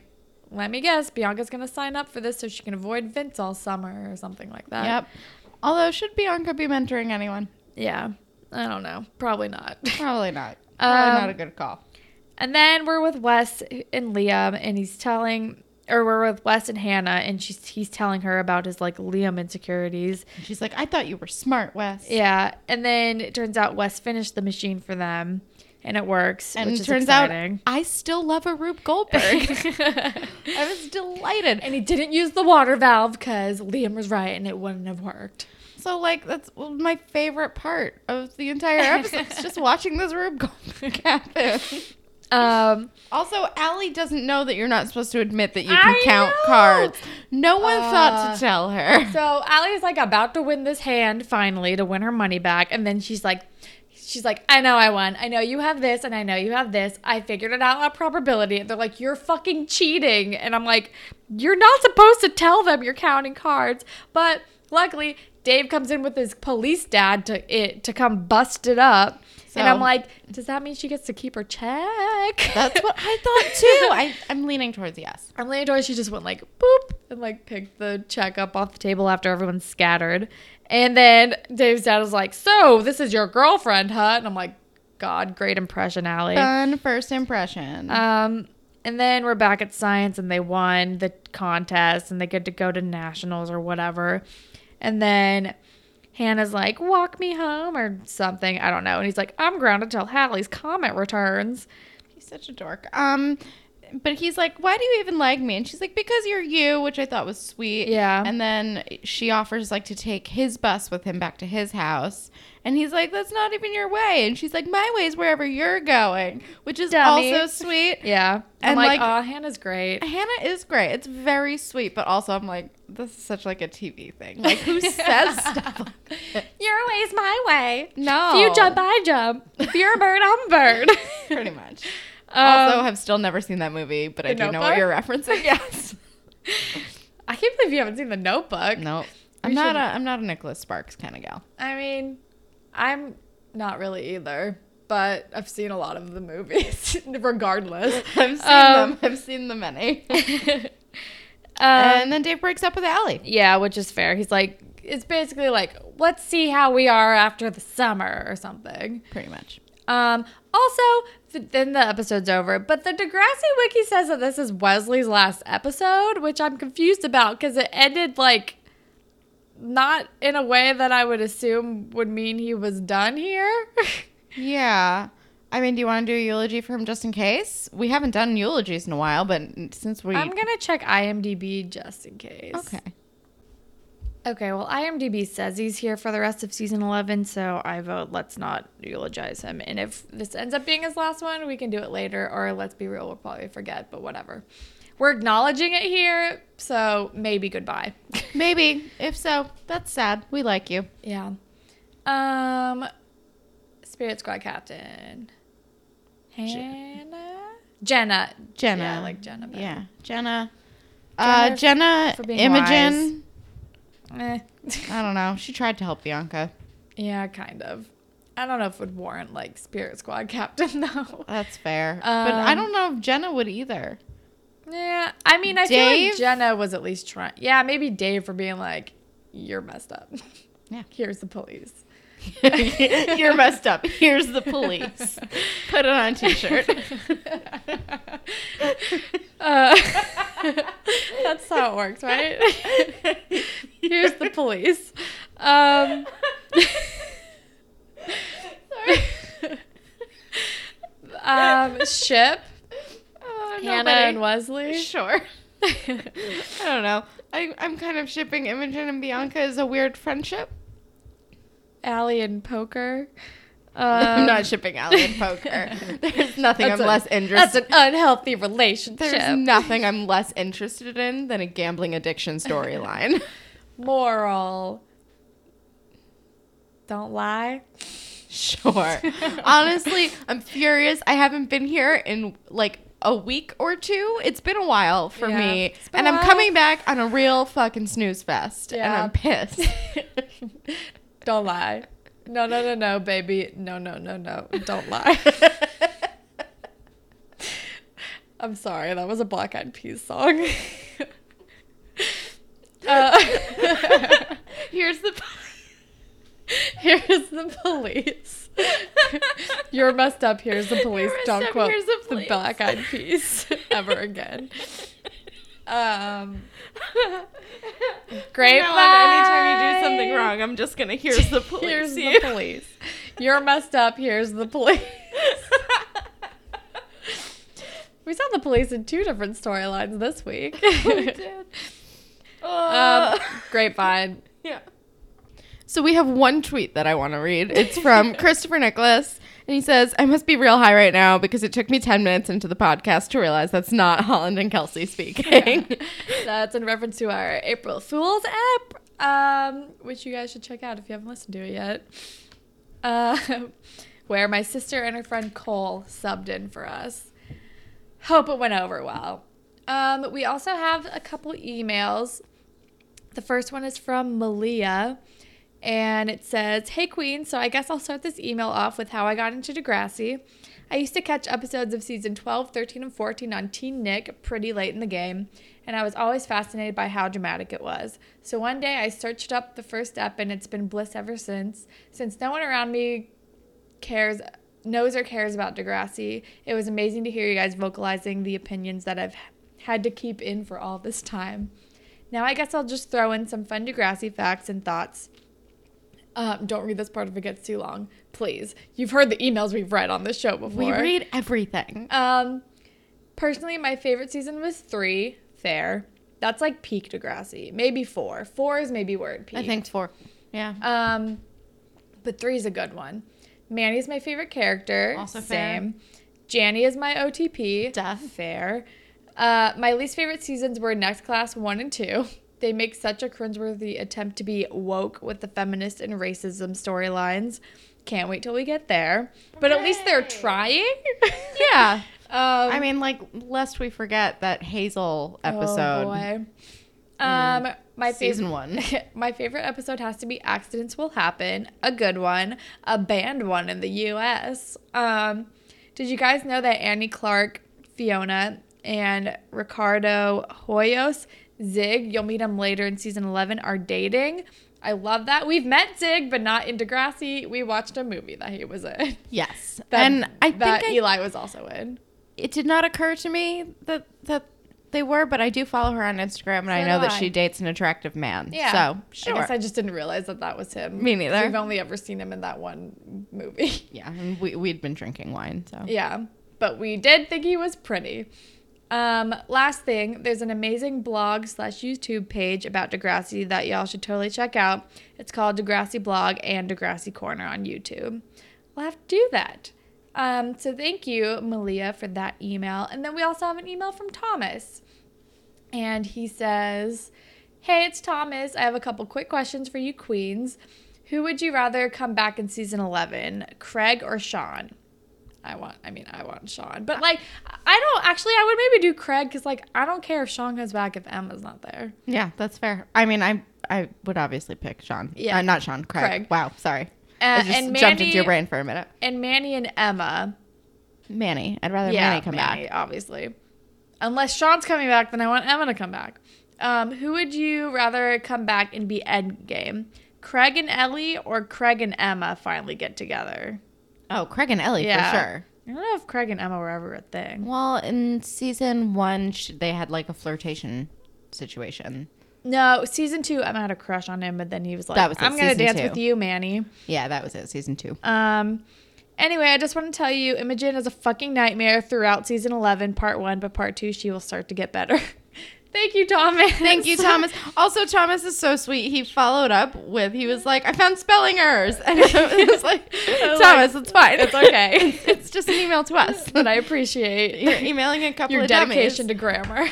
let me guess, Bianca's gonna sign up for this so she can avoid Vince all summer or something like that. Yep. Although, should Bianca be mentoring anyone? Yeah. I don't know. Probably not. Probably not. Probably Um, not a good call. And then we're with Wes and Liam, and he's telling, or we're with Wes and Hannah, and she's he's telling her about his like Liam insecurities. And she's like, I thought you were smart, Wes. Yeah, and then it turns out Wes finished the machine for them, and it works. And it turns exciting. out I still love a Rube Goldberg. I was delighted. and he didn't use the water valve because Liam was right, and it wouldn't have worked. So, like, that's my favorite part of the entire episode. It's just watching this room go happen. Um, Also, Alli doesn't know that you're not supposed to admit that you can I count know. cards. No one thought Uh, to tell her. so Alli's like about to win this hand finally to win her money back, and then she's like, she's like, I know I won. I know you have this, and I know you have this. I figured it out on probability. And they're like, you're fucking cheating, and I'm like, you're not supposed to tell them you're counting cards. But luckily, Dave comes in with his police dad to it to come bust it up. and I'm like, does that mean she gets to keep her check? That's what I thought too. I, I'm leaning towards yes. I'm leaning towards she just went like boop and like picked the check up off the table after everyone's scattered. And then Dave's dad was like, So, this is your girlfriend, huh? And I'm like, God, great impression, Alli. Fun first impression. Um, and then we're back at science and they won the contest and they get to go to nationals or whatever. And then Hannah's like, walk me home or something. I don't know. And he's like, I'm grounded till Halley's comet returns. He's such a dork. Um, but he's like, "Why do you even like me?" And she's like, "Because you're you," which I thought was sweet. Yeah. And then she offers like to take his bus with him back to his house, and he's like, "That's not even your way." And she's like, "My way is wherever you're going," which is Dummy. also sweet. Yeah. I'm And, like, like- oh, Hannah's great. Hannah is great. It's very sweet, but also I'm like, this is such like a TV thing. Like, who says stuff like that? Your way's my way. No. If you jump, I jump. If you're a bird, I'm a bird. Pretty much. Um, also, have still never seen that movie, but I do know what you're referencing. Yes. I can't believe you haven't seen The Notebook. No, I'm not. A, I'm not a Nicholas Sparks kind of gal. I mean, I'm not really either, but I've seen a lot of the movies, regardless. I've seen Um, them. I've seen the many. Um, and then Dave breaks up with Alli. yeah, which is fair. He's like, it's basically like, let's see how we are after the summer or something. Pretty much. Um, also, th- then the episode's over, but the Degrassi wiki says that this is Wesley's last episode, which I'm confused about because it ended like not in a way that I would assume would mean he was done here. Yeah. I mean, do you want to do a eulogy for him just in case? We haven't done eulogies in a while, but since we I'm gonna check IMDb just in case. okay, Okay, well, IMDb says he's here for the rest of season 11, so I vote let's not eulogize him. And if this ends up being his last one, we can do it later, or let's be real, we'll probably forget, but whatever. We're acknowledging it here, so maybe goodbye. maybe. If so, that's sad. We like you. yeah. Um, Spirit Squad Captain. Hannah? Jenna. Jenna. Yeah, I like Jenna better. Yeah, Jenna. Uh, Jenna, Imogen. Eh. I don't know. She tried to help Bianca. yeah, kind of. I don't know if it would warrant like Spirit Squad Captain though. That's fair. but I Um, don't know if Jenna would either. Yeah, I mean, I feel like Jenna was at least trying. Yeah, maybe Dave for being like, "You're messed up." Yeah. Here's the police. You're messed up. Here's the police. Put it on a t-shirt. Uh, that's how it works, right? Here's the police. Um, Um, um, ship Uh, Hannah and Wesley. Sure. I don't know. I, I'm kind of shipping Imogen and Bianca as a weird friendship. Alli and Poker. I'm Um, not shipping Alli and Poker. There's nothing I'm a- less That's an unhealthy relationship. There's nothing I'm less interested in than a gambling addiction storyline. Moral. Don't lie. sure. Honestly, I'm furious. I haven't been here in like a week or two. It's been a while for Yeah, me. And I'm coming back on a real fucking snooze fest. And I'm pissed. Don't lie. No, no, no, no, baby. No, no, no, no. Don't lie. I'm sorry. That was a Black Eyed Peas song. uh, Here's the here's the police. You're messed up. Here's the police. Don't up, quote here's the the. Black Eyed Peas ever again. Um, great. Now anytime you do something wrong, I'm just gonna here's the police. Here's the police. You're messed up. Here's the police. We saw the police in two different storylines this week. um, grapevine. yeah. So we have one tweet that I want to read. It's from Christopher Nicholas, and he says, "I must be real high right now because it took me ten minutes into the podcast to realize that's not Holland and Kelsey speaking." That's in reference to our April Fool's app, um, which you guys should check out if you haven't listened to it yet. Uh, where my sister and her friend Cole subbed in for us. Hope it went over well. Um, we also have a couple emails. The first one is from Malia, and it says, Hey Queen, so I guess I'll start this email off with how I got into Degrassi. I used to catch episodes of season 12, 13, and 14 on Teen Nick pretty late in the game, and I was always fascinated by how dramatic it was. So one day I searched up the first ep, and it's been bliss ever since. Since no one around me cares knows or cares about Degrassi. It was amazing to hear you guys vocalizing the opinions that I've had to keep in for all this time. Now I guess I'll just throw in some fun Degrassi facts and thoughts. Um, don't read this part if it gets too long, please. You've heard the emails we've read on this show before. we read everything. Um, personally, my favorite season was three. Fair. That's like peak Degrassi. Maybe four. Four is maybe where it peaked. I think four. Yeah. Um, but three is a good one. Manny's my favorite character. Also fair. same. Janny is my OTP. Duh. Fair. Uh, my least favorite seasons were Next Class one and two. They make such a cringeworthy attempt to be woke with the feminist and racism storylines. Can't wait till we get there. But at least they're trying. yeah. um, I mean, like, lest we forget that Hazel episode. Oh boy. Um, my Season fav- one. my favorite episode has to be "Accidents Will Happen," a good one, a banned one in the U.S. Um, did you guys know that Annie Clark, Fiona, and Ricardo Hoyos, Zig, you'll meet him later in season eleven, are dating? I love that. We've met Zig, but not in Degrassi. We watched a movie that he was in. Yes. That, and I think that I- Eli was also in. it did not occur to me that that they were, but I do follow her on Instagram, and I know that I. she dates an attractive man. Yeah. So sure. I guess I just didn't realize that that was him. Me neither. We've only ever seen him in that one movie. yeah, and we we'd been drinking wine, so yeah. But we did think he was pretty. Um, last thing, there's an amazing blog slash YouTube page about Degrassi that y'all should totally check out. It's called Degrassi Blog and Degrassi Corner on YouTube. We'll have to do that. Um, so thank you, Malia, for that email. And then we also have an email from Thomas. And he says, Hey, it's Thomas. I have a couple quick questions for you, Queens. Who would you rather come back in season 11, Craig or Sean? I want, I mean, I want Sean. But, like, I don't actually, I would maybe do Craig because, like, I don't care if Sean comes back if Emma's not there. yeah, that's fair. I mean, I I would obviously pick Sean. Yeah. uh, not Sean. Craig. Craig. Wow, sorry. Uh, I just and jumped into your brain for a minute. And Manny and Emma. Manny. I'd rather yeah, Manny come Manny, back. obviously. Unless Sean's coming back, then I want Emma to come back. Um, who would you rather come back and be Endgame? Craig and Ellie or Craig and Emma finally get together? Oh, Craig and Ellie Yeah. for sure. I don't know if Craig and Emma were ever a thing. Well, in season one, they had like a flirtation situation. No, season two, I had a crush on him, but then he was like, That was it, I'm going to dance two. with you, Manny. Yeah, that was it. Season two. Um, anyway, I just want to tell you, Imogen is a fucking nightmare throughout season 11, part one, but part two, she will start to get better. Thank you, Thomas. Thank you, Thomas. Also, Thomas is so sweet. He followed up with, he was like, I found spelling errors. And it was like, Thomas, it's fine. It's okay. it's just an email to us. but I appreciate You're emailing a couple your of dedication dedication. to grammar.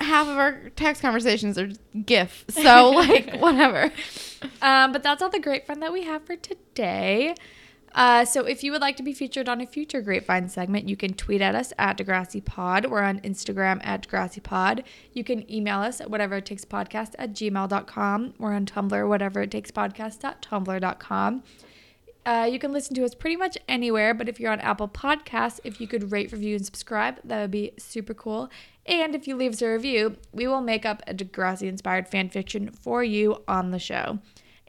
Half of our text conversations are GIF. So, like, whatever. Um, but that's all the grapevine that we have for today. Uh, so if you would like to be featured on a future grapevine segment, you can tweet at us at Degrassi Pod. We're on Instagram at Degrassi Pod. You can email us at whatever it takes podcast at gmail.com. We're on Tumblr, whatever it takes podcast at Uh, you can listen to us pretty much anywhere, but if you're on Apple Podcasts, if you could rate, review, and subscribe, that would be super cool. And if you leave us a review, we will make up a Degrassi inspired fan fiction for you on the show.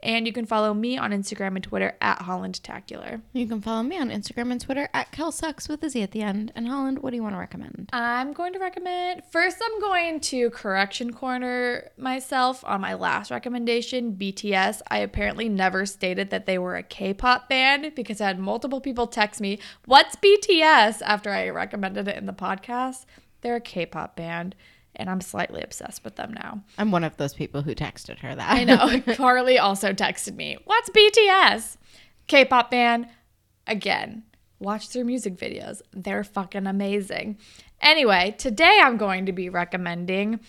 And you can follow me on Instagram and Twitter at HollandTacular. You can follow me on Instagram and Twitter at KelSucks with a Z at the end. And Holland, what do you want to recommend? I'm going to recommend first, I'm going to correction corner myself on my last recommendation BTS. I apparently never stated that they were a K pop band because I had multiple people text me, What's BTS? after I recommended it in the podcast. They're a K pop band, and I'm slightly obsessed with them now. I'm one of those people who texted her that. I know. Carly also texted me, What's BTS? K pop band. Again, watch their music videos. They're fucking amazing. Anyway, today I'm going to be recommending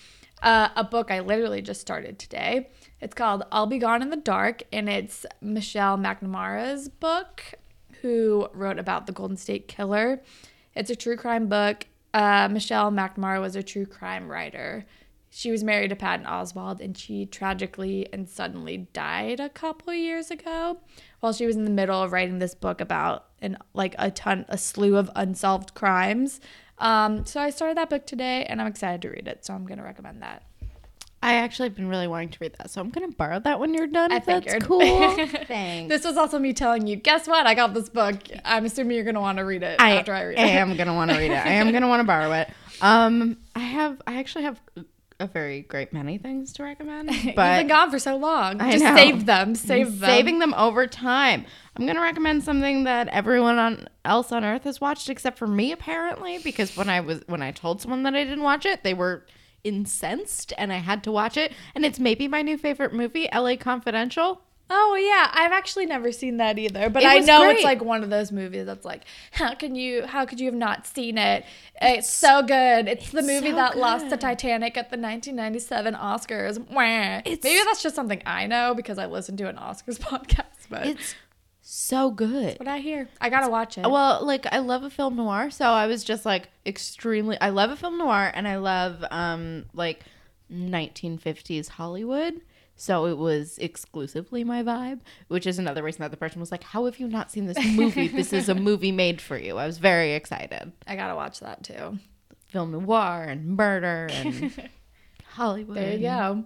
uh, a book I literally just started today. It's called I'll Be Gone in the Dark, and it's Michelle McNamara's book, who wrote about the Golden State Killer. It's a true crime book. Uh, Michelle McNamara was a true crime writer. She was married to Patton Oswalt, and she tragically and suddenly died a couple years ago while she was in the middle of writing this book about an like a ton, a slew of unsolved crimes. Um, so I started that book today, and I'm excited to read it. So I'm gonna recommend that. I actually have been really wanting to read that, so I'm gonna borrow that when you're done. I if that's figured. cool. Thanks. This was also me telling you, guess what? I got this book. I'm assuming you're gonna want to read it I after I read it. I am gonna want to read it. I am gonna want to borrow it. Um, I have. I actually have a very great many things to recommend, You've been gone for so long. I Just know. save them. Save them. saving them over time. I'm gonna recommend something that everyone on else on Earth has watched except for me, apparently, because when I was when I told someone that I didn't watch it, they were incensed, and I had to watch it. And it's maybe my new favorite movie, L.A. Confidential. Oh yeah, I've actually never seen that either, but I know great. it's like one of those movies that's like, how can you, how could you have not seen it? It's so good. It's, the movie so that lost the. Titanic at the 1997 Oscars. It's- Maybe that's just something I know because I listen to an Oscars podcast, but It's so good. what I hear, I gotta watch it. Well, like I love a film noir, so I was just like extremely. I love a film noir, and I love um like 1950s Hollywood. So it was exclusively my vibe, which is another reason that the person was like, "How have you not seen this movie? this is a movie made for you." I was very excited. I gotta watch that too. Film noir and murder and Hollywood. There you go.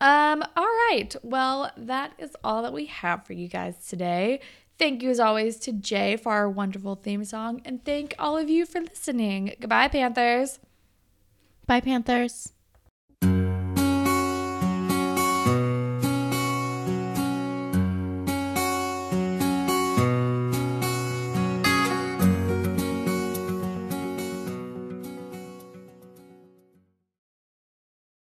Um, all right. Well, that is all that we have for you guys today. Thank you as always to Jay for our wonderful theme song, and thank all of you for listening. Goodbye, Panthers. Bye, Panthers.